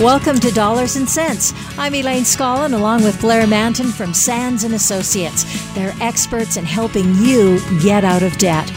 Welcome to Dollars and Cents. I'm Elaine Scollin along with Blair Mantin from Sands and Associates. They're experts in helping you get out of debt.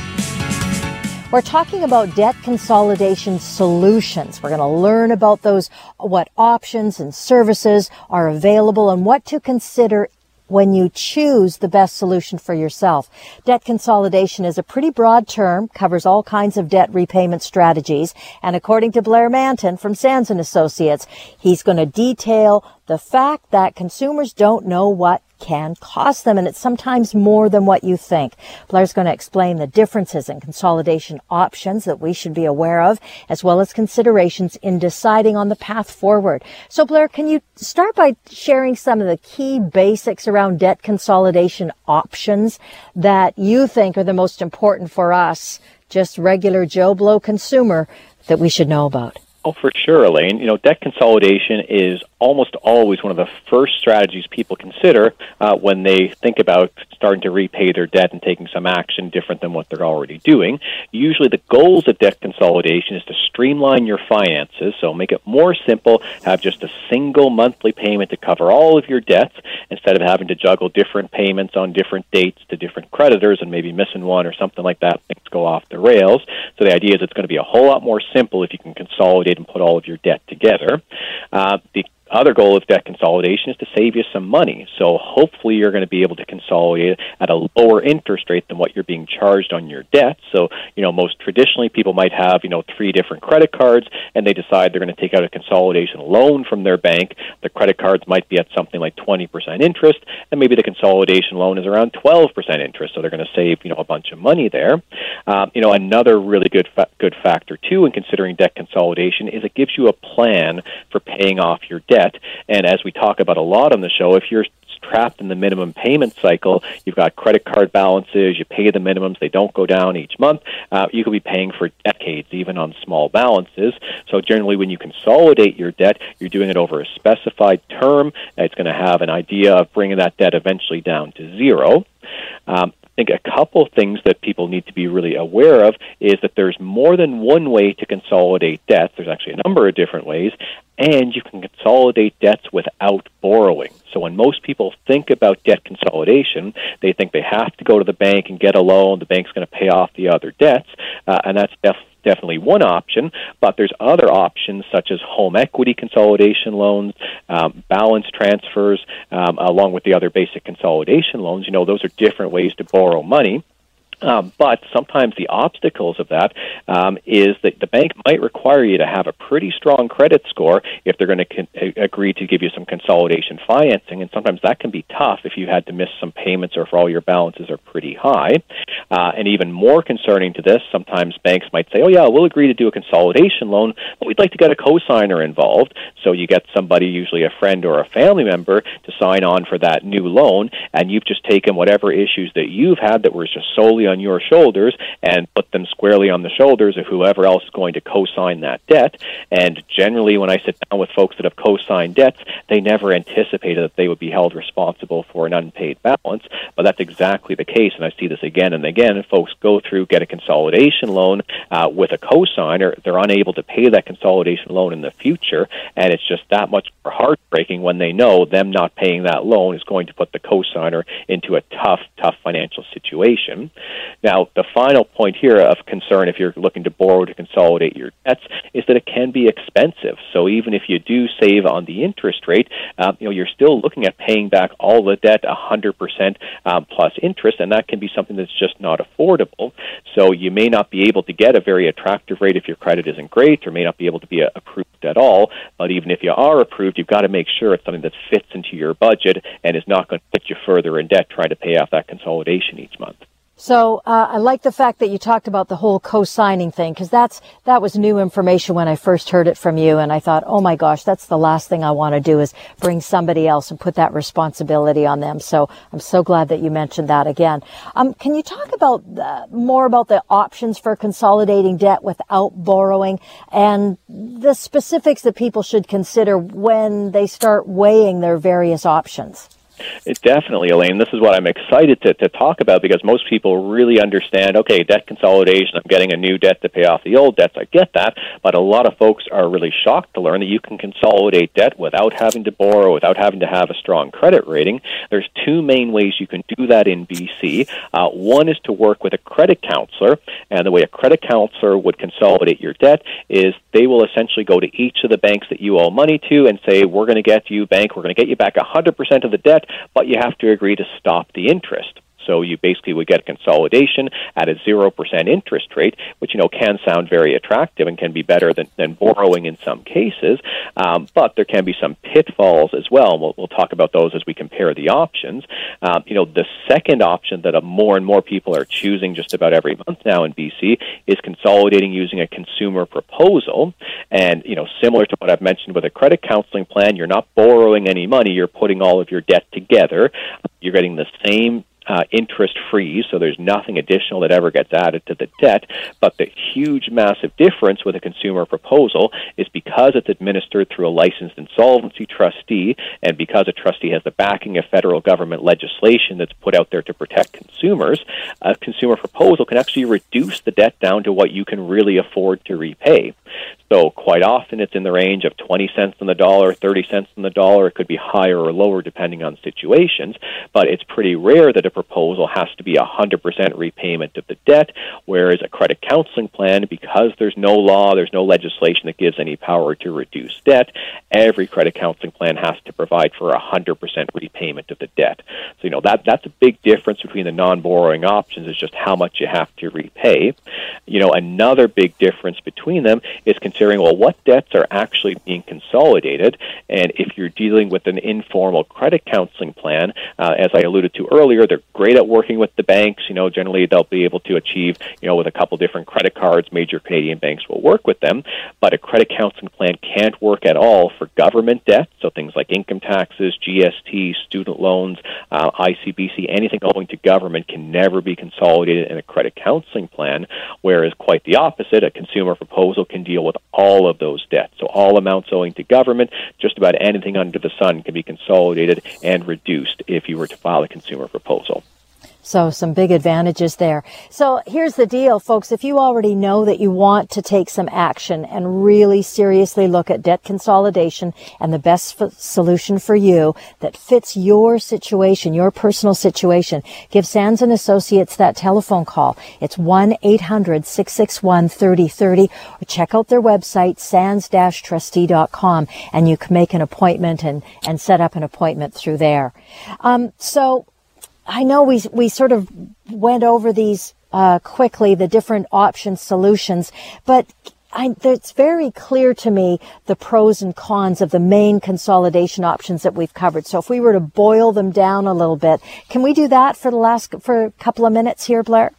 We're talking about debt consolidation solutions. We're going to learn about those, what options and services are available and what to consider when you choose the best solution for yourself. Debt consolidation is a pretty broad term, covers all kinds of debt repayment strategies, and according to Blair Mantin from Sands and Associates, he's going to detail the fact that consumers don't know what can cost them, and it's sometimes more than what you think. Blair's going to explain the differences in consolidation options that we should be aware of, as well as considerations in deciding on the path forward. So, Blair, can you start by sharing some of the key basics around debt consolidation options that you think are the most important for us, just regular Joe Blow consumer, that we should know about? Oh, for sure, Elaine. You know, debt consolidation is almost always one of the first strategies people consider uh, when they think about starting to repay their debt and taking some action different than what they're already doing. Usually, the goals of debt consolidation is to streamline your finances, so make it more simple, have just a single monthly payment to cover all of your debts instead of having to juggle different payments on different dates to different creditors and maybe missing one or something like that. Things go off the rails. So the idea is it's going to be a whole lot more simple if you can consolidate and put all of your debt together. Uh, the other goal of debt consolidation is to save you some money. So hopefully you're going to be able to consolidate at a lower interest rate than what you're being charged on your debt. So, you know, most traditionally people might have, you know, three different credit cards and they decide they're going to take out a consolidation loan from their bank. The credit cards might be at something like 20% interest and maybe the consolidation loan is around 12% interest. So they're going to save, you know, a bunch of money there. Um, you know, another really good fa- good factor too in considering debt consolidation is it gives you a plan for paying off your debt debt. And as we talk about a lot on the show, if you're trapped in the minimum payment cycle, you've got credit card balances, you pay the minimums, they don't go down each month, uh, you could be paying for decades even on small balances. So generally when you consolidate your debt, you're doing it over a specified term. It's going to have an idea of bringing that debt eventually down to zero. Um, think a couple things that people need to be really aware of is that there's more than one way to consolidate debts. There's actually a number of different ways, and you can consolidate debts without borrowing. So when most people think about debt consolidation, they think they have to go to the bank and get a loan. The bank's going to pay off the other debts, uh, and that's def- definitely one option. But there's other options such as home equity consolidation loans, um, balance transfers, um, along with the other basic consolidation loans. You know, those are different ways to borrow money. Um, but sometimes the obstacles of that um, is that the bank might require you to have a pretty strong credit score if they're going to con- agree to give you some consolidation financing, and sometimes that can be tough if you had to miss some payments or if all your balances are pretty high. Uh, and even more concerning to this, sometimes banks might say, "Oh yeah, we'll agree to do a consolidation loan, but we'd like to get a cosigner involved." So you get somebody, usually a friend or a family member, to sign on for that new loan, and you've just taken whatever issues that you've had that were just solely on your shoulders and put them squarely on the shoulders of whoever else is going to co-sign that debt. And generally, when I sit down with folks that have co-signed debts, they never anticipated that they would be held responsible for an unpaid balance. But that's exactly the case, and I see this again and again. Folks go through, get a consolidation loan uh, with a co-signer. They're unable to pay that consolidation loan in the future, and it's just that much more heartbreaking when they know them not paying that loan is going to put the co-signer into a tough, tough financial situation. Now, the final point here of concern if you're looking to borrow to consolidate your debts is that it can be expensive. So even if you do save on the interest rate, uh, you know you're still looking at paying back all the debt 100% um, plus interest, and that can be something that's just not affordable. So you may not be able to get a very attractive rate if your credit isn't great, or may not be able to be uh, approved at all. But even if you are approved, you've got to make sure it's something that fits into your budget and is not going to put you further in debt trying to pay off that consolidation each month. So uh, I like the fact that you talked about the whole co-signing thing because that's that was new information when I first heard it from you, and I thought, oh my gosh, that's the last thing I want to do is bring somebody else and put that responsibility on them. So I'm so glad that you mentioned that again. Um, can you talk about more about the options for consolidating debt without borrowing and the specifics that people should consider when they start weighing their various options? It definitely, Elaine. This is what I'm excited to, to talk about because most people really understand okay, debt consolidation, I'm getting a new debt to pay off the old debts. I get that. But a lot of folks are really shocked to learn that you can consolidate debt without having to borrow, without having to have a strong credit rating. There's two main ways you can do that in BC. Uh, one is to work with a credit counselor, and the way a credit counselor would consolidate your debt is they will essentially go to each of the banks that you owe money to and say, We're going to get you, bank, we're going to get you back 100% of the debt but you have to agree to stop the interest. So you basically would get a consolidation at a 0% interest rate, which, you know, can sound very attractive and can be better than, than borrowing in some cases. Um, but there can be some pitfalls as well. We'll, we'll talk about those as we compare the options. Um, you know, the second option that more and more people are choosing just about every month now in BC is consolidating using a consumer proposal. And, you know, similar to what I've mentioned with a credit counseling plan, you're not borrowing any money, you're putting all of your debt together. You're getting the same uh, interest free, so there's nothing additional that ever gets added to the debt. But the huge, massive difference with a consumer proposal is because it's administered through a licensed insolvency trustee, and because a trustee has the backing of federal government legislation that's put out there to protect consumers, a consumer proposal can actually reduce the debt down to what you can really afford to repay. So quite often it's in the range of 20 cents on the dollar, 30 cents on the dollar. It could be higher or lower depending on situations, but it's pretty rare that a proposal has to be 100% repayment of the debt, whereas a credit counseling plan, because there's no law, there's no legislation that gives any power to reduce debt, every credit counseling plan has to provide for 100% repayment of the debt. So, you know, that, that's a big difference between the non-borrowing options is just how much you have to repay. You know, another big difference between them is well, what debts are actually being consolidated? And if you're dealing with an informal credit counseling plan, uh, as I alluded to earlier, they're great at working with the banks. You know, generally they'll be able to achieve, you know, with a couple different credit cards, major Canadian banks will work with them. But a credit counseling plan can't work at all for government debt, so things like income taxes, GST, student loans, uh, ICBC, anything owing to government can never be consolidated in a credit counseling plan. Whereas quite the opposite, a consumer proposal can deal with all of those debts. So all amounts owing to government, just about anything under the sun can be consolidated and reduced if you were to file a consumer proposal. So some big advantages there. So here's the deal, folks. If you already know that you want to take some action and really seriously look at debt consolidation and the best f- solution for you that fits your situation, your personal situation, give Sands and Associates that telephone call. It's 1-800-661-3030 or check out their website, sands-trustee.com and you can make an appointment and, and set up an appointment through there. Um, so I know we we sort of went over these uh, quickly, the different option solutions, but I, it's very clear to me the pros and cons of the main consolidation options that we've covered. So if we were to boil them down a little bit, can we do that for the last for a couple of minutes here, Blair?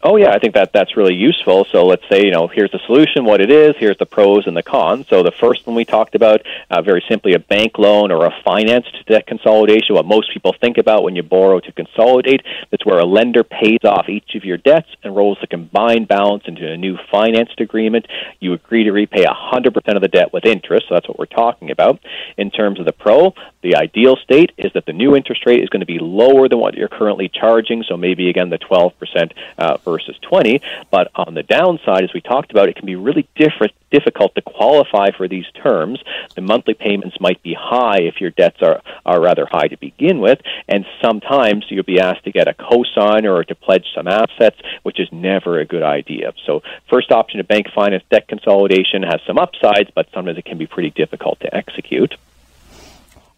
Oh yeah, I think that that's really useful. So let's say you know here's the solution, what it is, here's the pros and the cons. So the first one we talked about, uh, very simply, a bank loan or a financed debt consolidation. What most people think about when you borrow to consolidate, that's where a lender pays off each of your debts and rolls the combined balance into a new financed agreement. You agree to repay 100% of the debt with interest. So that's what we're talking about. In terms of the pro, the ideal state is that the new interest rate is going to be lower than what you're currently charging. So maybe again the 12%. Uh, versus 20. But on the downside, as we talked about, it can be really different, difficult to qualify for these terms. The monthly payments might be high if your debts are, are rather high to begin with, and sometimes you'll be asked to get a cosigner or to pledge some assets, which is never a good idea. So, first option of bank finance debt consolidation has some upsides, but sometimes it can be pretty difficult to execute.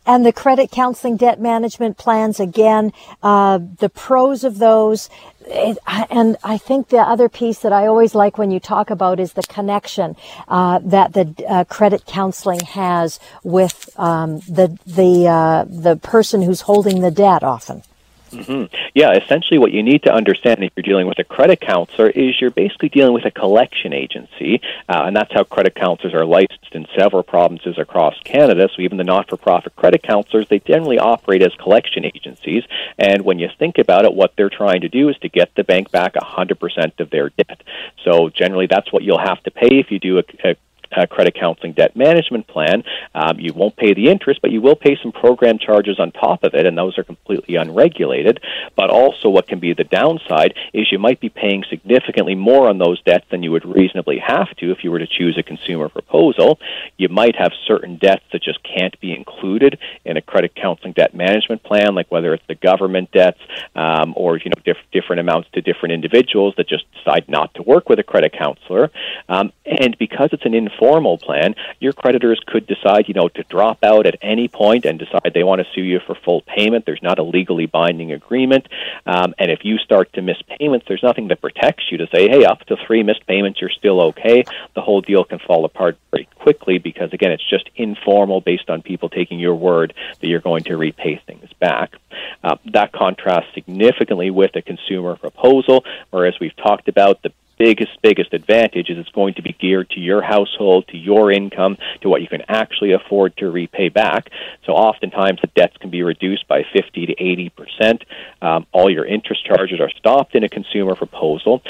And the credit counseling debt management plans, again, uh, the pros of those. It, and I think the other piece that I always like when you talk about is the connection uh, that the uh, credit counseling has with um, the the uh, the person who's holding the debt often. Mm-hmm. Yeah, essentially, what you need to understand if you're dealing with a credit counselor is you're basically dealing with a collection agency, uh, and that's how credit counselors are licensed in several provinces across Canada. So even the not-for-profit credit counselors, they generally operate as collection agencies. And when you think about it, what they're trying to do is to get the bank back 100% of their debt. So generally, that's what you'll have to pay if you do a, a uh, credit counseling debt management plan. Um, you won't pay the interest, but you will pay some program charges on top of it, and those are completely unregulated. But also, what can be the downside is you might be paying significantly more on those debts than you would reasonably have to if you were to choose a consumer proposal. You might have certain debts that just can't be included in a credit counseling debt management plan, like whether it's the government debts um, or you know diff- different amounts to different individuals that just decide not to work with a credit counselor. Um, and because it's an informal formal plan, your creditors could decide, you know, to drop out at any point and decide they want to sue you for full payment. There's not a legally binding agreement. Um, and if you start to miss payments, there's nothing that protects you to say, hey, up to three missed payments, you're still okay. The whole deal can fall apart very quickly because, again, it's just informal based on people taking your word that you're going to repay things back. Uh, that contrasts significantly with a consumer proposal, whereas we've talked about the biggest, biggest advantage is it's going to be geared to your household, to your income, to what you can actually afford to repay back. So oftentimes the debts can be reduced by 50 to 80 percent. Um, all your interest charges are stopped in a consumer proposal.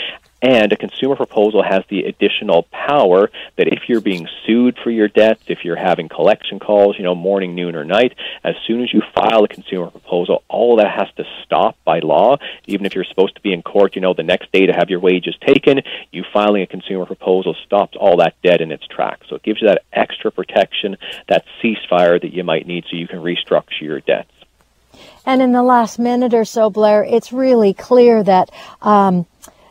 And a consumer proposal has the additional power that if you're being sued for your debts, if you're having collection calls, you know, morning, noon, or night, as soon as you file a consumer proposal, all that has to stop by law. Even if you're supposed to be in court, you know, the next day to have your wages taken, you filing a consumer proposal stops all that debt in its tracks. So it gives you that extra protection, that ceasefire that you might need so you can restructure your debts. And in the last minute or so, Blair, it's really clear that um,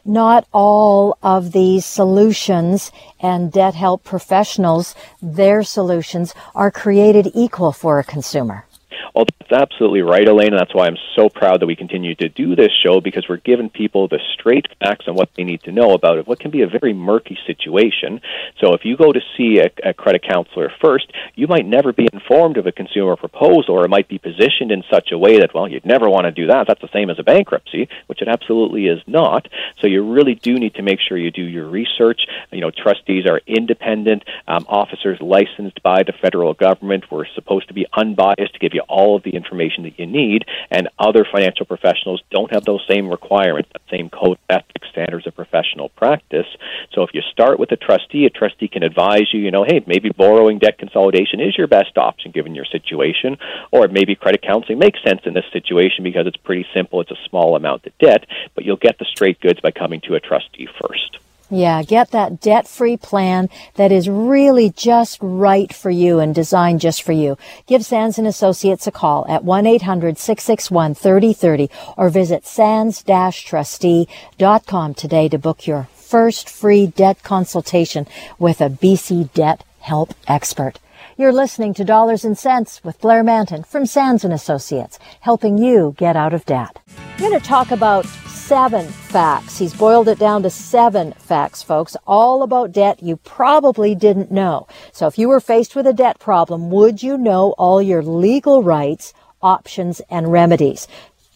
not all of these solutions and debt help professionals, their solutions are created equal for a consumer. Well, that's absolutely right, Elaine, and that's why I'm so proud that we continue to do this show because we're giving people the straight facts on what they need to know about it, what can be a very murky situation. So if you go to see a, a credit counselor first, you might never be informed of a consumer proposal, or it might be positioned in such a way that, well, you'd never want to do that. That's the same as a bankruptcy, which it absolutely is not. So you really do need to make sure you do your research. You know, trustees are independent um, officers licensed by the federal government. We're supposed to be unbiased to give you all of the information that you need, and other financial professionals don't have those same requirements, that same code ethics standards of professional practice. So if you start with a trustee, a trustee can advise you, you know, hey, maybe borrowing debt consolidation is your best option given your situation, or maybe credit counseling makes sense in this situation because it's pretty simple, it's a small amount of debt, but you'll get the straight goods by coming to a trustee first. Yeah, get that debt free plan that is really just right for you and designed just for you. Give Sands and Associates a call at 1-800-661-3030 or visit sands-trustee.com today to book your first free debt consultation with a BC debt help expert. You're listening to Dollars and Cents with Blair Mantin from Sands and Associates, helping you get out of debt. I'm going to talk about seven facts. He's boiled it down to seven facts, folks, all about debt you probably didn't know. So if you were faced with a debt problem, would you know all your legal rights, options, and remedies?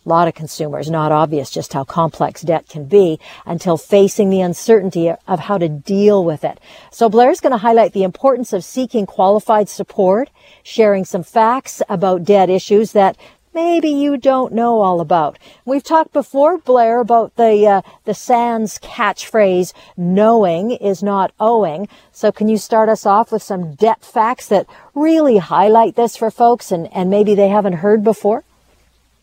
A lot of consumers not obvious just how complex debt can be until facing the uncertainty of how to deal with it. So Blair's going to highlight the importance of seeking qualified support, sharing some facts about debt issues that maybe you don't know all about. We've talked before, Blair, about the uh, the Sands catchphrase "knowing is not owing." So, can you start us off with some debt facts that really highlight this for folks, and and maybe they haven't heard before?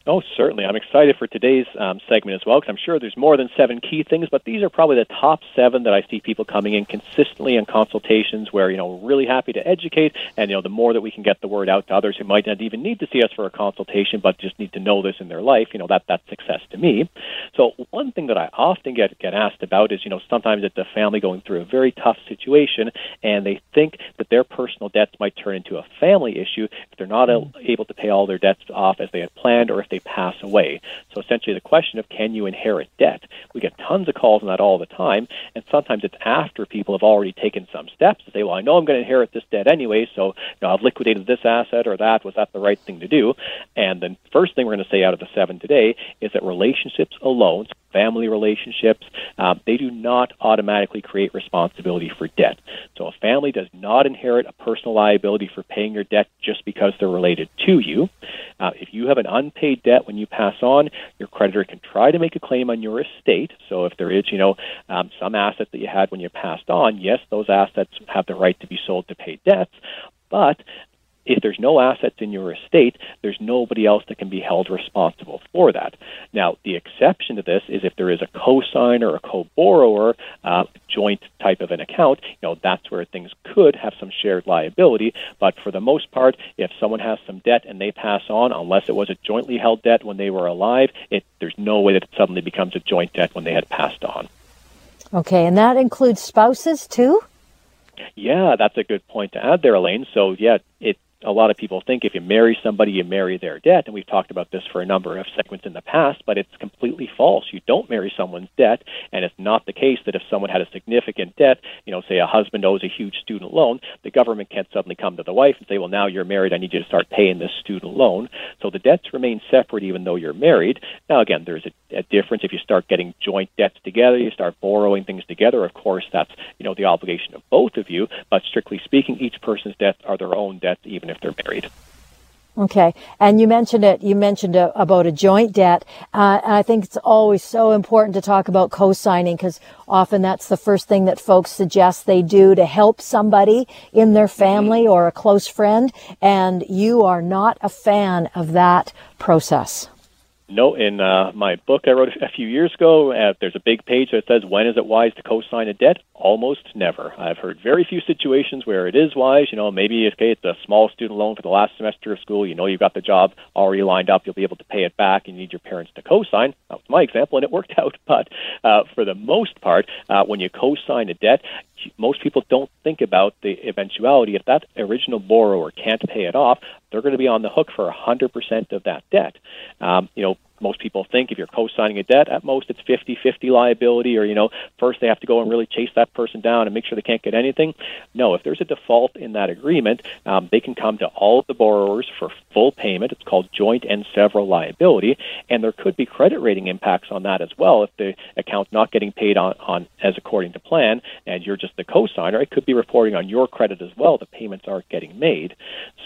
Oh, certainly. I'm excited for today's um, segment as well because I'm sure there's more than seven key things, but these are probably the top seven that I see people coming in consistently in consultations where, you know, we're really happy to educate. And, you know, the more that we can get the word out to others who might not even need to see us for a consultation, but just need to know this in their life, you know, that that's success to me. So, one thing that I often get, get asked about is, you know, sometimes it's a family going through a very tough situation and they think that their personal debts might turn into a family issue if they're not able to pay all their debts off as they had planned or if they pass away. So essentially, the question of can you inherit debt? We get tons of calls on that all the time, and sometimes it's after people have already taken some steps to say, "Well, I know I'm going to inherit this debt anyway, so you know, I've liquidated this asset or that. Was that the right thing to do?" And the first thing we're going to say out of the seven today is that relationships alone, family relationships, uh, they do not automatically create responsibility for debt. So a family does not inherit a personal liability for paying your debt just because they're related to you. Uh, if you have an unpaid debt when you pass on, your creditor can try to make a claim on your estate. So if there is, you know, um, some assets that you had when you passed on, yes, those assets have the right to be sold to pay debts. But if there's no assets in your estate, there's nobody else that can be held responsible for that. Now, the exception to this is if there is a co-signer or a co-borrower, uh, joint type of an account, you know, that's where things could have some shared liability. But for the most part, if someone has some debt and they pass on, unless it was a jointly held debt when they were alive, it, there's no way that it suddenly becomes a joint debt when they had passed on. Okay, and that includes spouses too? Yeah, that's a good point to add there, Elaine. So, yeah, it a lot of people think if you marry somebody, you marry their debt. And we've talked about this for a number of segments in the past, but it's completely false. You don't marry someone's debt. And it's not the case that if someone had a significant debt, you know, say a husband owes a huge student loan, the government can't suddenly come to the wife and say, well, now you're married. I need you to start paying this student loan. So the debts remain separate even though you're married. Now, again, there's a, a difference. If you start getting joint debts together, you start borrowing things together. Of course, that's, you know, the obligation of both of you. But strictly speaking, each person's debts are their own debts, even if they're married. Okay, and you mentioned it. You mentioned a, about a joint debt, uh, and I think it's always so important to talk about co-signing because often that's the first thing that folks suggest they do to help somebody in their family or a close friend. And you are not a fan of that process. No, in uh, my book I wrote a few years ago, uh, there's a big page that says, When is it wise to co sign a debt? Almost never. I've heard very few situations where it is wise. You know, maybe okay, it's a small student loan for the last semester of school. You know, you've got the job already lined up. You'll be able to pay it back. You need your parents to co sign. That was my example, and it worked out. But uh, for the most part, uh, when you co sign a debt, most people don't think about the eventuality. If that original borrower can't pay it off, they're going to be on the hook for 100% of that debt. Um, you know, most people think if you're co-signing a debt, at most it's 50-50 liability, or you know, first they have to go and really chase that person down and make sure they can't get anything. No, if there's a default in that agreement, um, they can come to all of the borrowers for full payment. It's called joint and several liability, and there could be credit rating impacts on that as well. If the account's not getting paid on, on as according to plan, and you're just the co-signer, it could be reporting on your credit as well. The payments aren't getting made.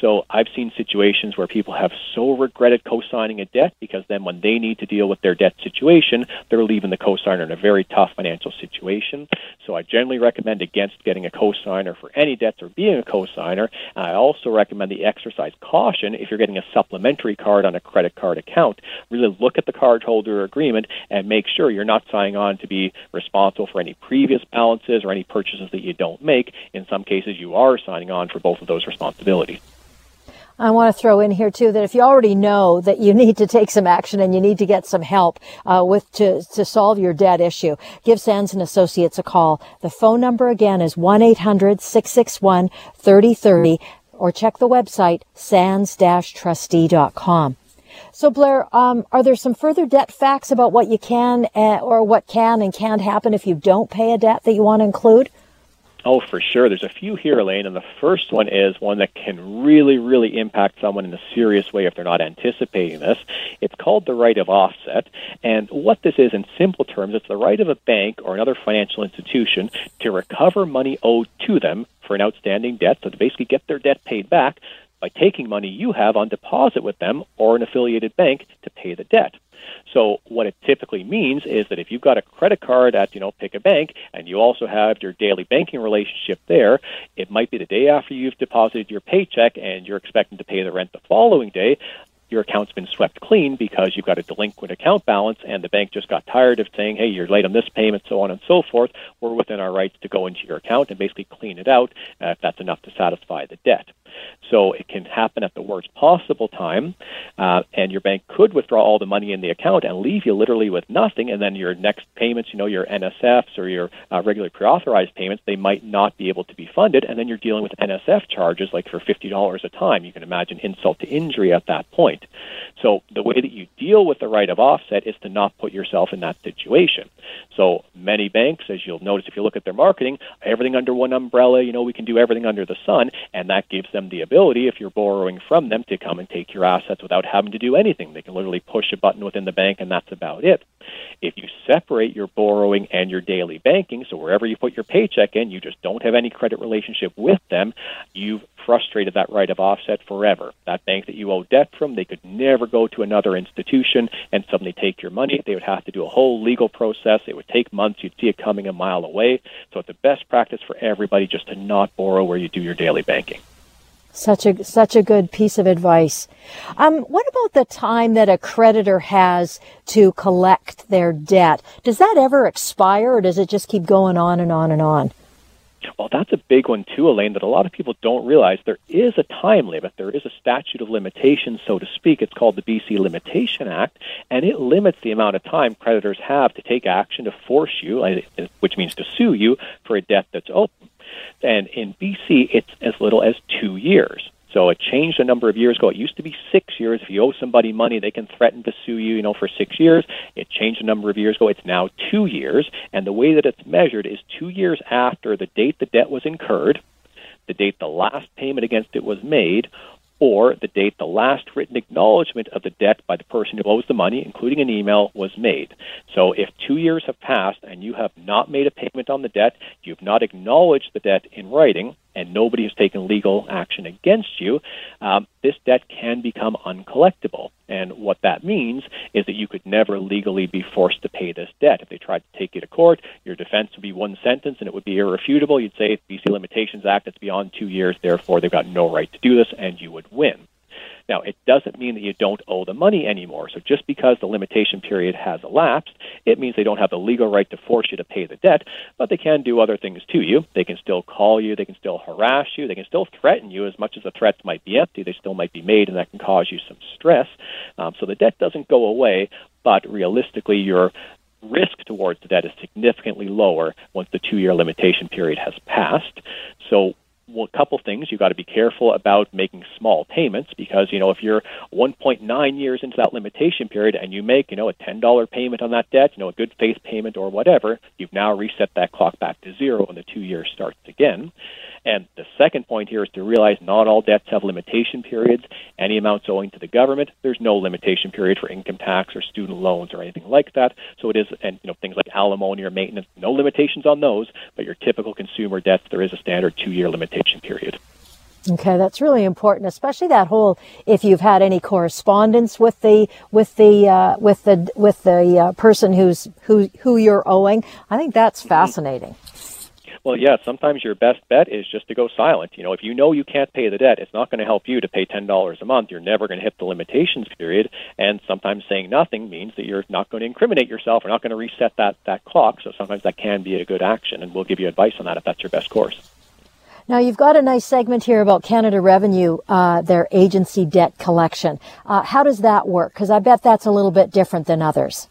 So I've seen situations where people have so regretted co-signing a debt because then when they need to deal with their debt situation, they're leaving the co-signer in a very tough financial situation. So I generally recommend against getting a co-signer for any debts or being a co-signer. I also recommend the exercise caution if you're getting a supplementary card on a credit card account. Really look at the cardholder agreement and make sure you're not signing on to be responsible for any previous balances or any purchases that you don't make. In some cases, you are signing on for both of those responsibilities. I want to throw in here too that if you already know that you need to take some action and you need to get some help uh, with to to solve your debt issue, give Sands and Associates a call. The phone number again is 1-800-661-3030 or check the website sands-trustee.com. So Blair, um, are there some further debt facts about what you can uh, or what can and can't happen if you don't pay a debt that you want to include? Oh, for sure. There's a few here, Elaine, and the first one is one that can really, really impact someone in a serious way if they're not anticipating this. It's called the right of offset. And what this is, in simple terms, it's the right of a bank or another financial institution to recover money owed to them for an outstanding debt, so to basically get their debt paid back by taking money you have on deposit with them or an affiliated bank to pay the debt. So what it typically means is that if you've got a credit card at, you know, pick a bank and you also have your daily banking relationship there, it might be the day after you've deposited your paycheck and you're expecting to pay the rent the following day your account's been swept clean because you've got a delinquent account balance and the bank just got tired of saying, hey, you're late on this payment, so on and so forth. We're within our rights to go into your account and basically clean it out uh, if that's enough to satisfy the debt. So it can happen at the worst possible time, uh, and your bank could withdraw all the money in the account and leave you literally with nothing. And then your next payments, you know, your NSFs or your uh, regular pre-authorized payments, they might not be able to be funded, and then you're dealing with NSF charges like for fifty dollars a time. You can imagine insult to injury at that point. Point. So the way that you deal with the right of offset is to not put yourself in that situation. So many banks, as you'll notice if you look at their marketing, everything under one umbrella, you know, we can do everything under the sun, and that gives them the ability, if you're borrowing from them, to come and take your assets without having to do anything. They can literally push a button within the bank, and that's about it. If you separate your borrowing and your daily banking, so wherever you put your paycheck in, you just don't have any credit relationship with them, you've frustrated that right of offset forever. That bank that you owe debt from, they could never go to another institution and suddenly take your money. They would have to do a whole legal process. It would take months. You'd see it coming a mile away. So it's a best practice for everybody just to not borrow where you do your daily banking. Such a such a good piece of advice. Um, what about the time that a creditor has to collect their debt? Does that ever expire, or does it just keep going on and on and on? Well, that's a big one too, Elaine, that a lot of people don't realize. There is a time limit. There is a statute of limitations, so to speak. It's called the BC Limitation Act, and it limits the amount of time creditors have to take action to force you, which means to sue you, for a debt that's open. And in BC, it's as little as two years. So it changed a number of years ago. It used to be six years. If you owe somebody money, they can threaten to sue you, you know, for six years. It changed a number of years ago. It's now two years. And the way that it's measured is two years after the date the debt was incurred, the date the last payment against it was made, or the date the last written acknowledgement of the debt by the person who owes the money, including an email, was made. So if two years have passed and you have not made a payment on the debt, you've not acknowledged the debt in writing, and nobody has taken legal action against you, um, this debt can become uncollectible. And what that means is that you could never legally be forced to pay this debt. If they tried to take you to court, your defense would be one sentence and it would be irrefutable. You'd say, BC Limitations Act, it's beyond two years, therefore they've got no right to do this, and you would win. Now, it doesn't mean that you don't owe the money anymore. So just because the limitation period has elapsed, it means they don't have the legal right to force you to pay the debt, but they can do other things to you. They can still call you, they can still harass you, they can still threaten you as much as the threats might be empty, they still might be made, and that can cause you some stress. Um, so the debt doesn't go away, but realistically, your risk towards the debt is significantly lower once the two year limitation period has passed. So well, a couple things. You've got to be careful about making small payments because, you know, if you're 1.9 years into that limitation period and you make, you know, a $10 payment on that debt, you know, a good faith payment or whatever, you've now reset that clock back to zero and the two years starts again. And the second point here is to realize not all debts have limitation periods. Any amounts owing to the government, there's no limitation period for income tax or student loans or anything like that. So it is, and you know, things like alimony or maintenance, no limitations on those. But your typical consumer debts, there is a standard two-year limitation period. Okay, that's really important, especially that whole if you've had any correspondence with the with the uh, with the with the uh, person who's who who you're owing. I think that's fascinating. Well, yeah, sometimes your best bet is just to go silent. You know, if you know you can't pay the debt, it's not going to help you to pay $10 a month. You're never going to hit the limitations period. And sometimes saying nothing means that you're not going to incriminate yourself or not going to reset that, that clock. So sometimes that can be a good action. And we'll give you advice on that if that's your best course. Now, you've got a nice segment here about Canada Revenue, uh, their agency debt collection. Uh, how does that work? Because I bet that's a little bit different than others.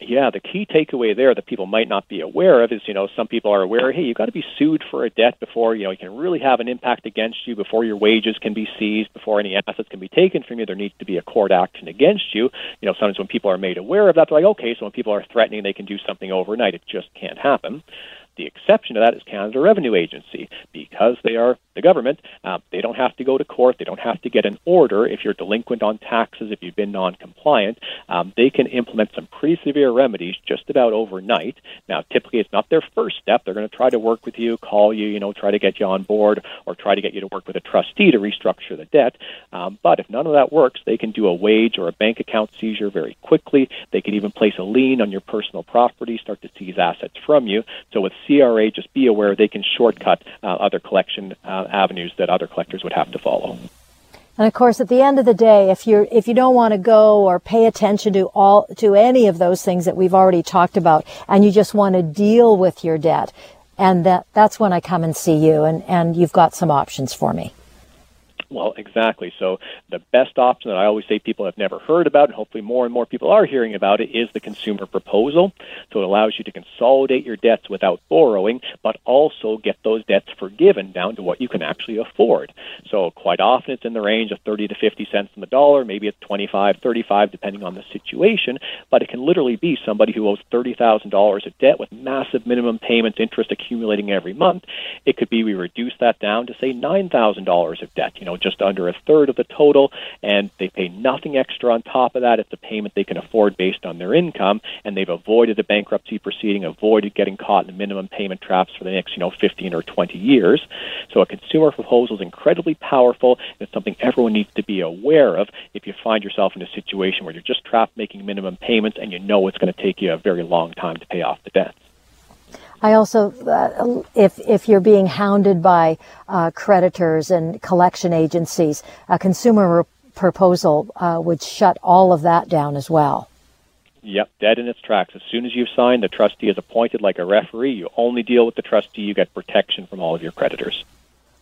Yeah, the key takeaway there that people might not be aware of is, you know, some people are aware, hey, you've got to be sued for a debt before, you know, you can really have an impact against you, before your wages can be seized, before any assets can be taken from you. There needs to be a court action against you. You know, sometimes when people are made aware of that, they're like, okay, so when people are threatening they can do something overnight, it just can't happen. The exception to that is Canada Revenue Agency. Because they are the government, uh, they don't have to go to court. They don't have to get an order if you're delinquent on taxes, if you've been non-compliant. Um, they can implement some pretty severe remedies just about overnight. Now, typically, it's not their first step. They're going to try to work with you, call you, you know, try to get you on board, or try to get you to work with a trustee to restructure the debt. Um, but if none of that works, they can do a wage or a bank account seizure very quickly. They can even place a lien on your personal property, start to seize assets from you. So with CRA, just be aware they can shortcut uh, other collection uh, avenues that other collectors would have to follow. And of course, at the end of the day, if you're if you don't want to go or pay attention to all to any of those things that we've already talked about, and you just want to deal with your debt, and that that's when I come and see you, and and you've got some options for me. Well, exactly. So the best option that I always say people have never heard about, and hopefully more and more people are hearing about it, is the consumer proposal. So it allows you to consolidate your debts without borrowing, but also get those debts forgiven down to what you can actually afford. So quite often it's in the range of 30 to 50 cents on the dollar, maybe it's 25, 35, depending on the situation, but it can literally be somebody who owes $30,000 of debt with massive minimum payments, interest accumulating every month. It could be we reduce that down to say $9,000 of debt, you know, just under a third of the total, and they pay nothing extra on top of that. It's a payment they can afford based on their income, and they've avoided a bankruptcy proceeding, avoided getting caught in minimum payment traps for the next, you know, 15 or 20 years. So a consumer proposal is incredibly powerful. And it's something everyone needs to be aware of if you find yourself in a situation where you're just trapped making minimum payments and you know it's going to take you a very long time to pay off the debts. I also, uh, if if you're being hounded by uh, creditors and collection agencies, a consumer proposal uh, would shut all of that down as well. Yep, dead in its tracks. As soon as you've signed, the trustee is appointed like a referee. You only deal with the trustee. You get protection from all of your creditors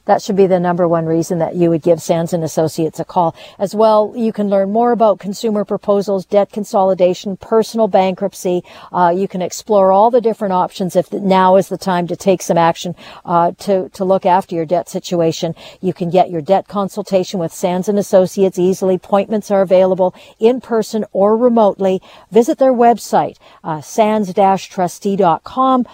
that should be the number one reason that you would give Sands and Associates a call. As well, you can learn more about consumer proposals, debt consolidation, personal bankruptcy. Uh, you can explore all the different options if now is the time to take some action uh, to to look after your debt situation. You can get your debt consultation with Sands and Associates easily. Appointments are available in person or remotely. Visit their website, uh, sands-trustee.com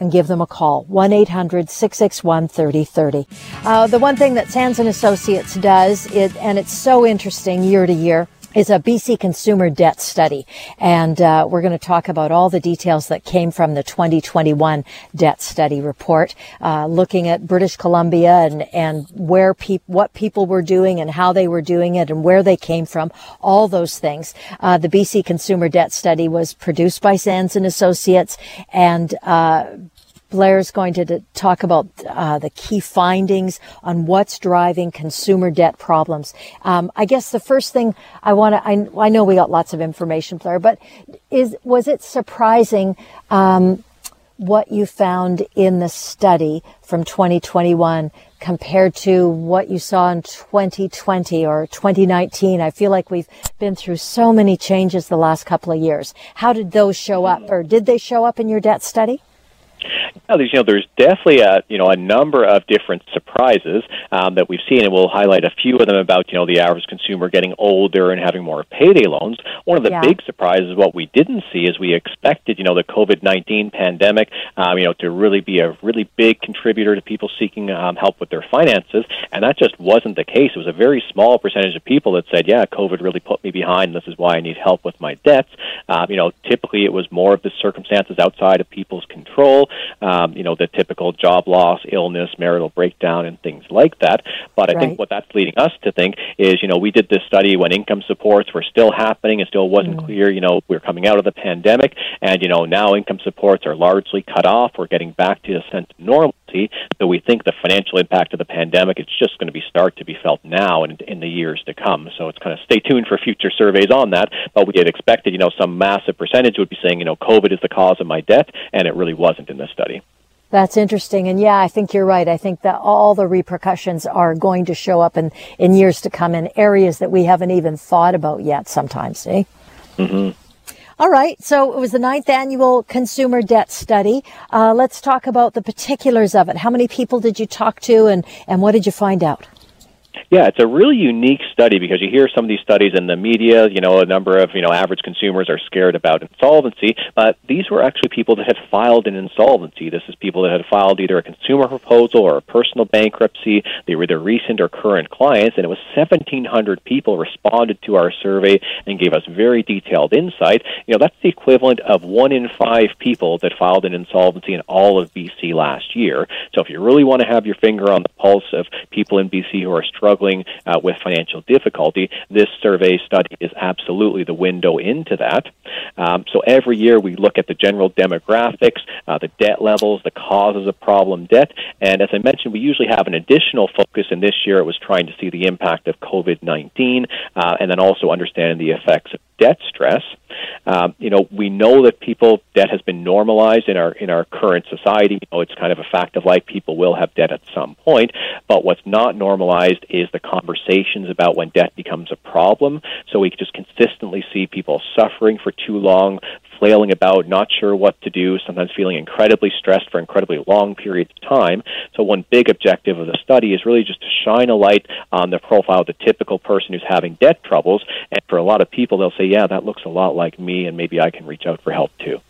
and give them a call. 1-800-661-3030 uh, the one thing that sands and associates does it and it's so interesting year to year is a BC consumer debt study. And uh, we're going to talk about all the details that came from the 2021 debt study report, uh, looking at British Columbia and, and where pe- what people were doing and how they were doing it and where they came from, all those things. Uh, the BC consumer debt study was produced by Sands and Associates and uh, Blair's going to talk about uh, the key findings on what's driving consumer debt problems. Um, I guess the first thing I want to, I, I, know we got lots of information, Blair, but is was it surprising um, what you found in the study from 2021 compared to what you saw in 2020 or 2019? I feel like we've been through so many changes the last couple of years. How did those show up, or did they show up in your debt study? Yeah, there's you know there's definitely a you know a number of different surprises um, that we've seen, and we'll highlight a few of them about you know the average consumer getting older and having more payday loans. One of the yeah. big surprises, what we didn't see, is we expected you know the COVID nineteen pandemic um, you know to really be a really big contributor to people seeking um, help with their finances, and that just wasn't the case. It was a very small percentage of people that said, yeah, COVID really put me behind. This is why I need help with my debts. Um, you know, typically it was more of the circumstances outside of people's control um, you know, the typical job loss, illness, marital breakdown, and things like that. But I right. think what that's leading us to think is, you know, we did this study when income supports were still happening. It still wasn't mm. clear, you know, we are coming out of the pandemic, and you know, now income supports are largely cut off. We're getting back to a sense of normalcy. So we think the financial impact of the pandemic is just going to be start to be felt now and in the years to come. So it's kind of stay tuned for future surveys on that. But we had expected, you know, some massive percentage would be saying, you know, COVID is the cause of my debt, and it really wasn't in this study. That's interesting. And yeah, I think you're right. I think that all the repercussions are going to show up in, in years to come in areas that we haven't even thought about yet sometimes, eh? Mm-hmm. All right. So it was the ninth annual consumer debt study. Uh, let's talk about the particulars of it. How many people did you talk to and, and what did you find out? Yeah, it's a really unique study because you hear some of these studies in the media. You know, a number of you know average consumers are scared about insolvency, but these were actually people that had filed an insolvency. This is people that had filed either a consumer proposal or a personal bankruptcy. They were either recent or current clients, and it was 1,700 people responded to our survey and gave us very detailed insight. You know, that's the equivalent of one in five people that filed an insolvency in all of BC last year. So if you really want to have your finger on the pulse of people in BC who are struggling struggling uh, with financial difficulty, this survey study is absolutely the window into that. Um, so every year we look at the general demographics, uh, the debt levels, the causes of problem debt, and as I mentioned, we usually have an additional focus. And this year it was trying to see the impact of COVID 19 uh, and then also understanding the effects of debt stress. Um, you know, we know that people debt has been normalized in our in our current society. You know, it's kind of a fact of life. People will have debt at some point, but what's not normalized is the conversations about when debt becomes a problem. So we just consistently see people suffering for too long, flailing about, not sure what to do, sometimes feeling incredibly stressed for incredibly long periods of time. So, one big objective of the study is really just to shine a light on the profile of the typical person who's having debt troubles. And for a lot of people, they'll say, Yeah, that looks a lot like me, and maybe I can reach out for help too.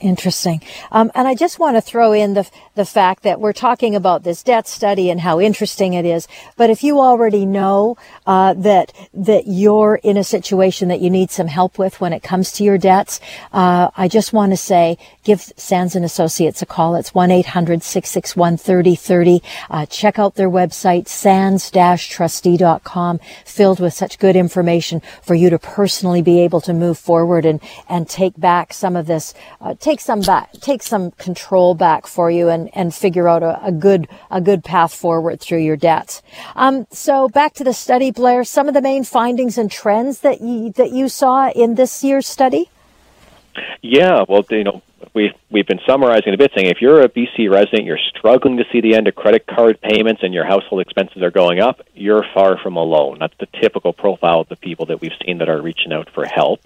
Interesting. Um, and I just want to throw in the, the fact that we're talking about this debt study and how interesting it is. But if you already know uh, that that you're in a situation that you need some help with when it comes to your debts, uh, I just want to say give Sands and Associates a call. It's 1-800-661-3030. Uh, check out their website, sands-trustee.com, filled with such good information for you to personally be able to move forward and, and take back some of this uh, take some back, take some control back for you, and and figure out a, a good a good path forward through your debts. Um, so back to the study, Blair. Some of the main findings and trends that you that you saw in this year's study. Yeah, well, you know, we we've been summarizing a bit, saying if you're a BC resident, you're struggling to see the end of credit card payments, and your household expenses are going up, you're far from alone. That's the typical profile of the people that we've seen that are reaching out for help.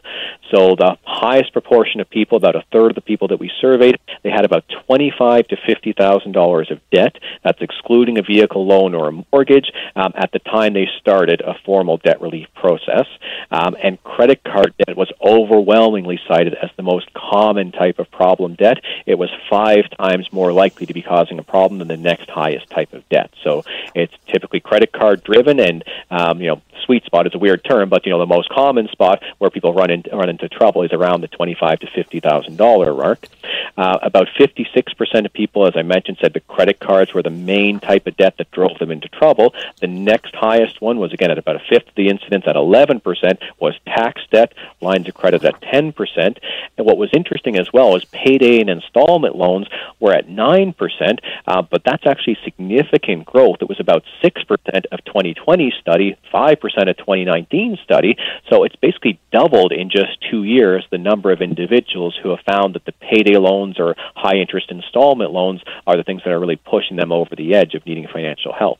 So the highest proportion of people, about a third of the people that we surveyed, they had about twenty-five to fifty thousand dollars of debt. That's excluding a vehicle loan or a mortgage um, at the time they started a formal debt relief process. Um, and credit card debt was overwhelmingly cited as the most common type of problem debt. It was five times more likely to be causing a problem than the next highest type of debt. So it's typically credit card driven, and um, you know sweet spot is a weird term, but you know the most common spot where people run into run into trouble is around the twenty-five to fifty thousand dollar mark. Uh, about fifty-six percent of people, as I mentioned, said the credit cards were the main type of debt that drove them into trouble. The next highest one was again at about a fifth of the incidents at eleven percent was tax debt, lines of credit at ten percent, and what was interesting as well is payday and installment loans were at nine percent, uh, but that's actually significant growth. It was about six percent of 2020 study, five percent percent of 2019 study. So it's basically doubled in just two years the number of individuals who have found that the payday loans or high interest installment loans are the things that are really pushing them over the edge of needing financial help.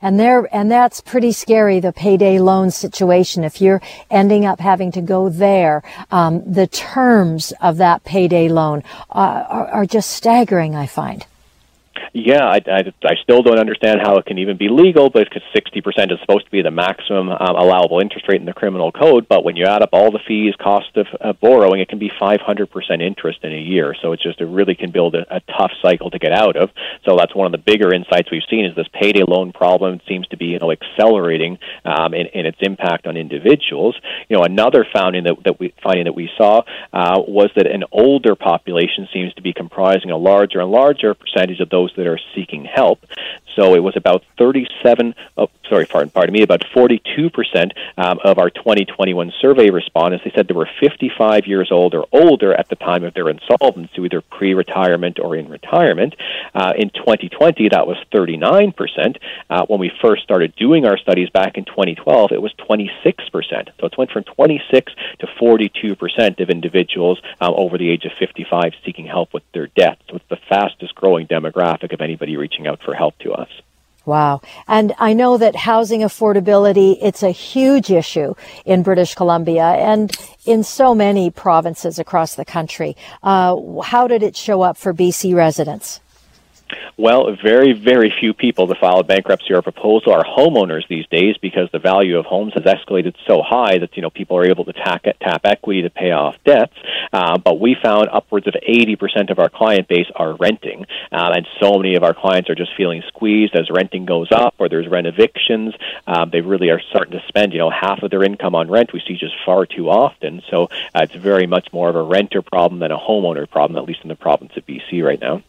And there, and that's pretty scary, the payday loan situation. If you're ending up having to go there, um, the terms of that payday loan uh, are, are just staggering, I find yeah, I, I, I still don't understand how it can even be legal, but because 60% is supposed to be the maximum um, allowable interest rate in the criminal code, but when you add up all the fees, cost of uh, borrowing, it can be 500% interest in a year. So it's just, it really can build a, a tough cycle to get out of. So that's one of the bigger insights we've seen is this payday loan problem seems to be, you know, accelerating um, in, in its impact on individuals. You know, another finding that, that we, finding that we saw uh, was that an older population seems to be comprising a larger and larger percentage of those that are seeking help. So it was about 37, oh, sorry, pardon me, about 42% um, of our 2021 survey respondents, they said they were 55 years old or older at the time of their insolvency, either pre-retirement or in retirement. Uh, in 2020, that was 39%. Uh, when we first started doing our studies back in 2012, it was 26%. So it went from 26 to 42% of individuals um, over the age of 55 seeking help with their debt. So it's the fastest growing demographic of anybody reaching out for help to us. Wow. And I know that housing affordability, it's a huge issue in British Columbia and in so many provinces across the country. Uh, how did it show up for BC residents? Well, very, very few people that file a bankruptcy or a proposal are homeowners these days because the value of homes has escalated so high that you know people are able to tap, tap equity to pay off debts. Uh, but we found upwards of 80% of our client base are renting, uh, and so many of our clients are just feeling squeezed as renting goes up or there's rent evictions. Um, they really are starting to spend you know half of their income on rent. We see just far too often. So uh, it's very much more of a renter problem than a homeowner problem, at least in the province of BC right now.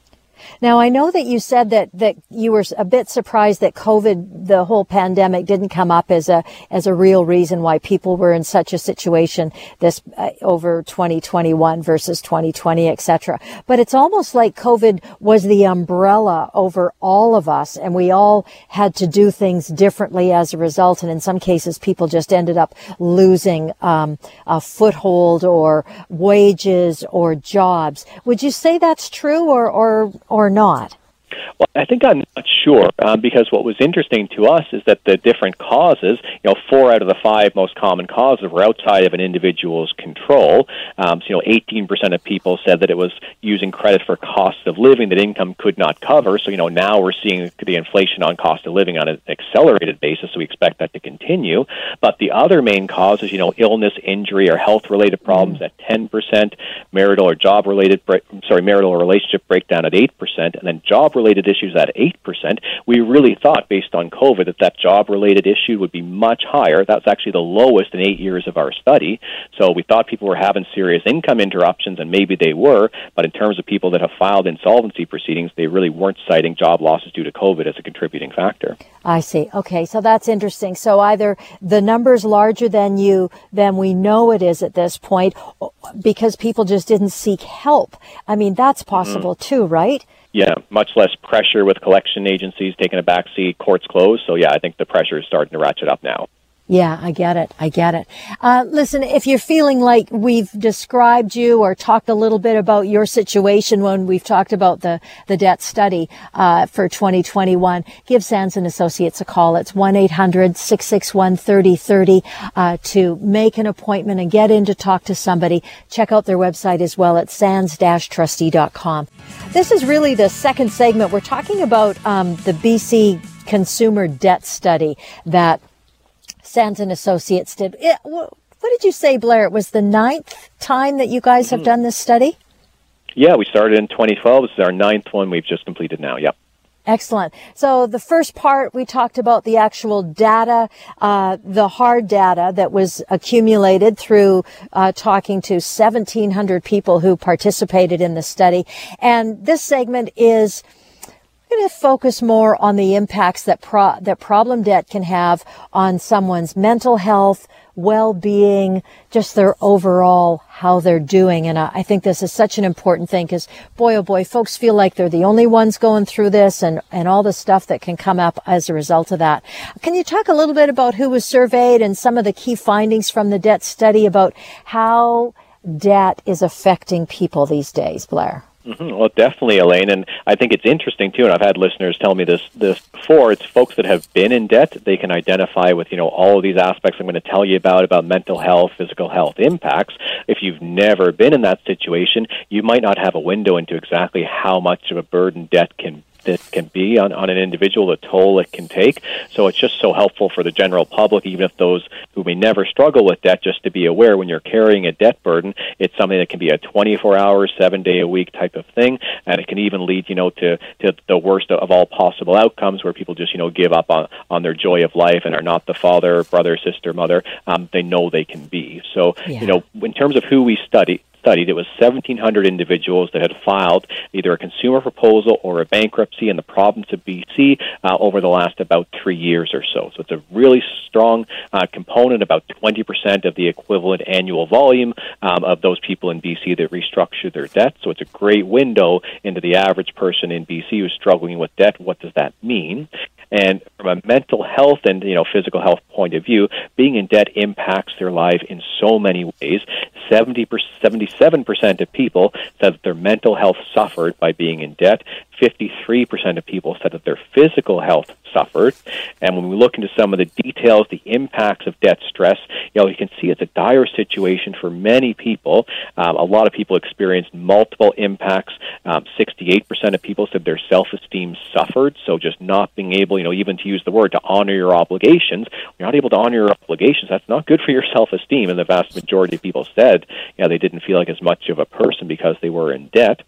Now, I know that you said that, that you were a bit surprised that COVID, the whole pandemic didn't come up as a, as a real reason why people were in such a situation this uh, over 2021 versus 2020, etc. But it's almost like COVID was the umbrella over all of us and we all had to do things differently as a result. And in some cases, people just ended up losing, um, a foothold or wages or jobs. Would you say that's true or, or, or not? Well, I think I'm not sure um, because what was interesting to us is that the different causes, you know, four out of the five most common causes were outside of an individual's control. Um, so, you know, 18% of people said that it was using credit for cost of living that income could not cover. So, you know, now we're seeing the inflation on cost of living on an accelerated basis. So we expect that to continue. But the other main causes, you know, illness, injury, or health-related problems mm. at 10%, marital or job-related, sorry, marital or relationship breakdown at 8%, and then job-related related issues at 8%. We really thought, based on COVID, that that job related issue would be much higher. That's actually the lowest in eight years of our study. So we thought people were having serious income interruptions, and maybe they were, but in terms of people that have filed insolvency proceedings, they really weren't citing job losses due to COVID as a contributing factor. I see. Okay, so that's interesting. So either the number's larger than you than we know it is at this point because people just didn't seek help. I mean, that's possible mm-hmm. too, right? Yeah, much less pressure with collection agencies taking a back seat, courts closed. So yeah, I think the pressure is starting to ratchet up now. Yeah, I get it. I get it. Uh, listen, if you're feeling like we've described you or talked a little bit about your situation when we've talked about the, the debt study, uh, for 2021, give Sands and Associates a call. It's 1-800-661-3030, uh, to make an appointment and get in to talk to somebody. Check out their website as well at sands-trustee.com. This is really the second segment. We're talking about, um, the BC consumer debt study that Sands and Associates did. It, what did you say, Blair? It was the ninth time that you guys have mm-hmm. done this study? Yeah, we started in 2012. This is our ninth one we've just completed now. Yep. Excellent. So the first part, we talked about the actual data, uh, the hard data that was accumulated through uh, talking to 1,700 people who participated in the study. And this segment is going to focus more on the impacts that pro- that problem debt can have on someone's mental health, well-being, just their overall how they're doing. And I think this is such an important thing because boy, oh boy, folks feel like they're the only ones going through this and, and all the stuff that can come up as a result of that. Can you talk a little bit about who was surveyed and some of the key findings from the debt study about how debt is affecting people these days, Blair? Mm-hmm. Well, definitely, Elaine, and I think it's interesting too. And I've had listeners tell me this this before. It's folks that have been in debt; they can identify with you know all of these aspects I'm going to tell you about about mental health, physical health impacts. If you've never been in that situation, you might not have a window into exactly how much of a burden debt can that can be on, on an individual, the toll it can take. So it's just so helpful for the general public, even if those who may never struggle with debt, just to be aware when you're carrying a debt burden, it's something that can be a 24 hour, seven day a week type of thing, and it can even lead, you know, to, to the worst of all possible outcomes where people just, you know, give up on, on their joy of life and are not the father, brother, sister, mother um, they know they can be. So, yeah. you know, in terms of who we study, studied, it was 1,700 individuals that had filed either a consumer proposal or a bankruptcy in the province of BC uh, over the last about three years or so. So it's a really strong uh, component, about 20% of the equivalent annual volume um, of those people in BC that restructure their debt. So it's a great window into the average person in BC who's struggling with debt. What does that mean? And from a mental health and you know physical health point of view, being in debt impacts their life in so many ways. 70 77% of people said that their mental health suffered by being in debt. 53% of people said that their physical health suffered. And when we look into some of the details, the impacts of debt stress, you know, you can see it's a dire situation for many people. Um, a lot of people experienced multiple impacts. Um, 68% of people said their self-esteem suffered. So just not being able, you know, even to use the word to honor your obligations, you're not able to honor your obligations. That's not good for your self-esteem. And the vast majority of people said, you know, they didn't feel like as much of a person because they were in debt.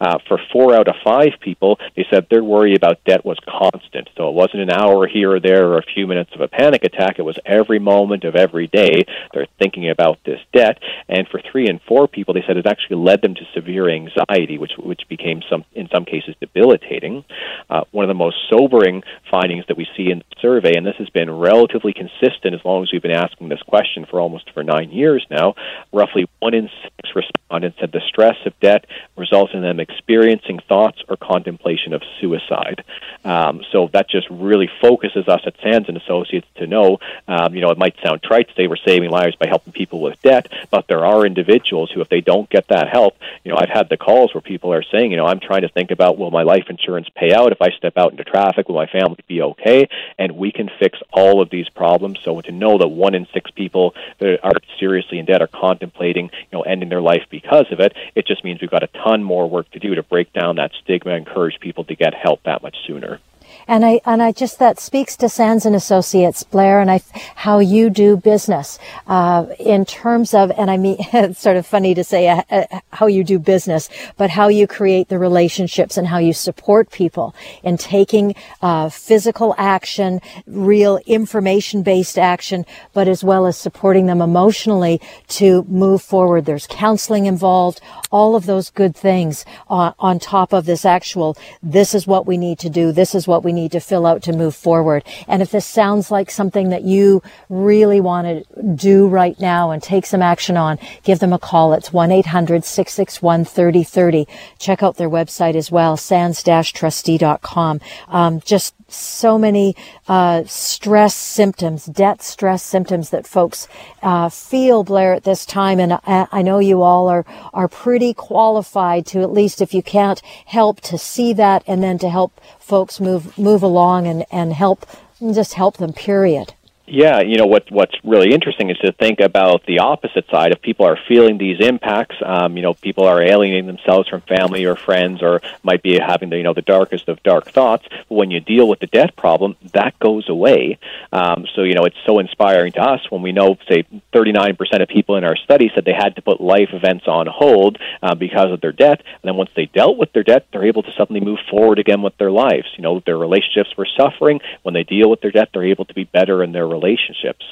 Uh, for four out of five people, people, they said their worry about debt was constant. So it wasn't an hour here or there or a few minutes of a panic attack. It was every moment of every day they're thinking about this debt. And for three and four people, they said it actually led them to severe anxiety, which which became some in some cases debilitating. Uh, one of the most sobering findings that we see in the survey, and this has been relatively consistent as long as we've been asking this question for almost for nine years now, roughly one in six respondents said the stress of debt results in them experiencing thoughts or contemplation of suicide. Um, so that just really focuses us at Sands and Associates to know, um, you know, it might sound trite to say we're saving lives by helping people with debt, but there are individuals who, if they don't get that help, you know, I've had the calls where people are saying, you know, I'm trying to think about will my life insurance pay out if I step out into traffic? Will my family be okay? And we can fix all of these problems. So to know that one in six people that are seriously in debt are contemplating, you know, ending their life because of it, it just means we've got a ton more work to do to break down that stigma, encourage people to get help that much sooner. And I and I just that speaks to Sands and Associates, Blair, and I how you do business uh, in terms of, and I mean, it's sort of funny to say uh, uh, how you do business, but how you create the relationships and how you support people in taking uh, physical action, real information based action, but as well as supporting them emotionally to move forward. There's counseling involved, all of those good things on, on top of this actual. This is what we need to do. This is what we need to fill out to move forward. And if this sounds like something that you really want to do right now and take some action on, give them a call. It's 1-800-661-3030. Check out their website as well, sands-trustee.com. Um, just so many uh, stress symptoms, debt stress symptoms that folks uh, feel, Blair, at this time. And I, I, know you all are are pretty qualified to at least, if you can't help, to see that and then to help folks move move along and and help just help them. Period. Yeah, you know what what's really interesting is to think about the opposite side. If people are feeling these impacts, um, you know, people are alienating themselves from family or friends, or might be having the you know the darkest of dark thoughts. But when you deal with the debt problem, that goes away. Um, so you know, it's so inspiring to us when we know, say, 39% of people in our study said they had to put life events on hold uh, because of their debt, and then once they dealt with their debt, they're able to suddenly move forward again with their lives. You know, their relationships were suffering. When they deal with their debt, they're able to be better in their relationships.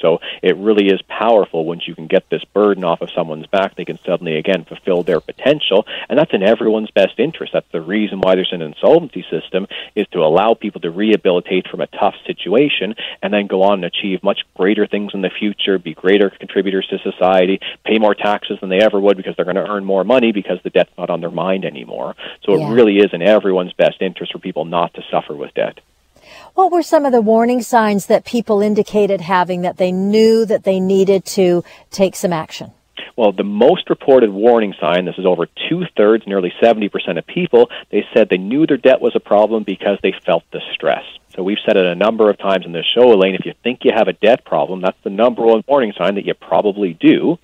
So it really is powerful once you can get this burden off of someone's back. They can suddenly again fulfill their potential, and that's in everyone's best interest. That's the reason why there's an insolvency system is to allow people to rehabilitate from a tough situation and then go on and achieve much greater things in the future, be greater contributors to society, pay more taxes than they ever would because they're going to earn more money because the debt's not on their mind anymore. So yeah. it really is in everyone's best interest for people not to suffer with debt. What were some of the warning signs that people indicated having that they knew that they needed to take some action? Well, the most reported warning sign, this is over two thirds, nearly 70% of people, they said they knew their debt was a problem because they felt the stress. So we've said it a number of times in this show, Elaine. If you think you have a debt problem, that's the number one warning sign that you probably do.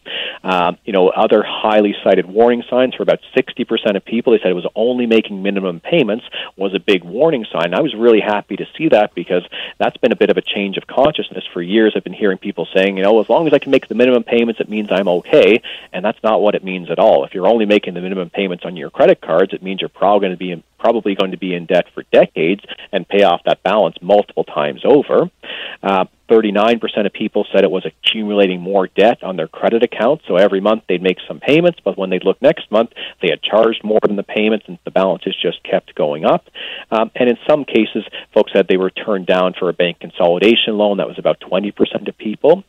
Um, you know, other highly cited warning signs for about 60% of people, they said it was only making minimum payments was a big warning sign. I was really happy to see that because that's been a bit of a change of consciousness. For years, I've been hearing people saying, you know, as long as I can make the minimum payments, it means I'm okay. And that's not what it means at all. If you're only making the minimum payments on your credit cards, it means you're probably going to be probably going to be in debt for decades and pay off that balance multiple times over. Uh, 39% of people said it was accumulating more debt on their credit account. So every month they'd make some payments, but when they'd look next month, they had charged more than the payments and the balances just kept going up. Um, and in some cases, folks said they were turned down for a bank consolidation loan. That was about 20% of people.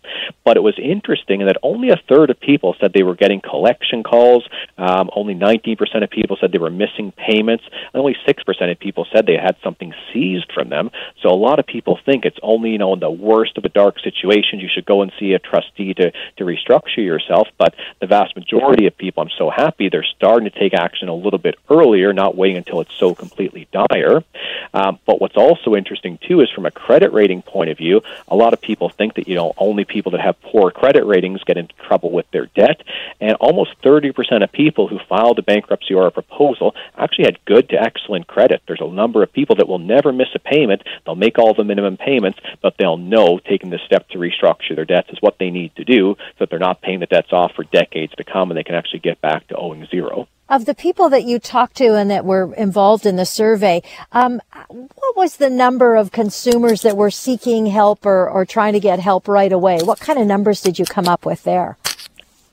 But it was interesting that only a third of people said they were getting collection calls. Um, only 19% of people said they were missing payments. And only 6% of people said they had something seized from them. So a lot of people think it's only, you know, in the worst worst of a dark situation, you should go and see a trustee to, to restructure yourself. But the vast majority of people, I'm so happy, they're starting to take action a little bit earlier, not waiting until it's so completely dire. Um, but what's also interesting, too, is from a credit rating point of view, a lot of people think that, you know, only people that have poor credit ratings get into trouble with their debt. And almost 30% of people who filed a bankruptcy or a proposal actually had good to excellent credit. There's a number of people that will never miss a payment. They'll make all the minimum payments, but they'll know taking the step to restructure their debts is what they need to do so that they're not paying the debts off for decades to come and they can actually get back to owing zero. Of the people that you talked to and that were involved in the survey, um, what was the number of consumers that were seeking help or, or trying to get help right away? What kind of numbers did you come up with there?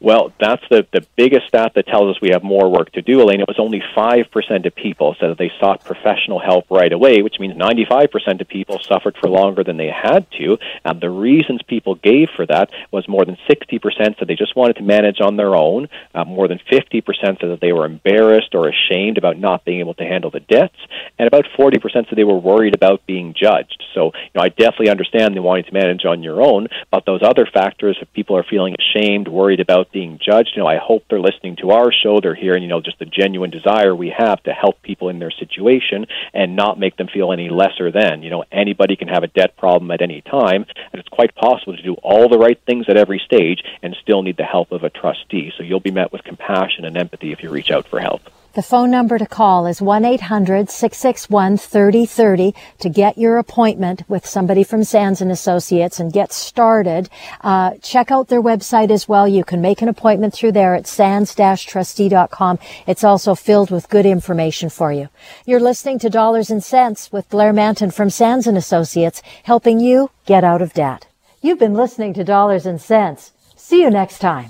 Well, that's the, the biggest stat that tells us we have more work to do, Elaine. It was only 5% of people said that they sought professional help right away, which means 95% of people suffered for longer than they had to. And the reasons people gave for that was more than 60% said they just wanted to manage on their own. Uh, more than 50% said that they were embarrassed or ashamed about not being able to handle the debts. And about 40% said they were worried about being judged. So, you know, I definitely understand the wanting to manage on your own, but those other factors, if people are feeling ashamed, worried about being judged. You know, I hope they're listening to our show. They're hearing, you know, just the genuine desire we have to help people in their situation and not make them feel any lesser than. You know, anybody can have a debt problem at any time, and it's quite possible to do all the right things at every stage and still need the help of a trustee. So you'll be met with compassion and empathy if you reach out for help. The phone number to call is 1-800-661-3030 to get your appointment with somebody from Sands and Associates and get started. Uh, check out their website as well. You can make an appointment through there at sands-trustee.com. It's also filled with good information for you. You're listening to Dollars and Cents with Blair Mantin from Sands and Associates, helping you get out of debt. You've been listening to Dollars and Cents. See you next time.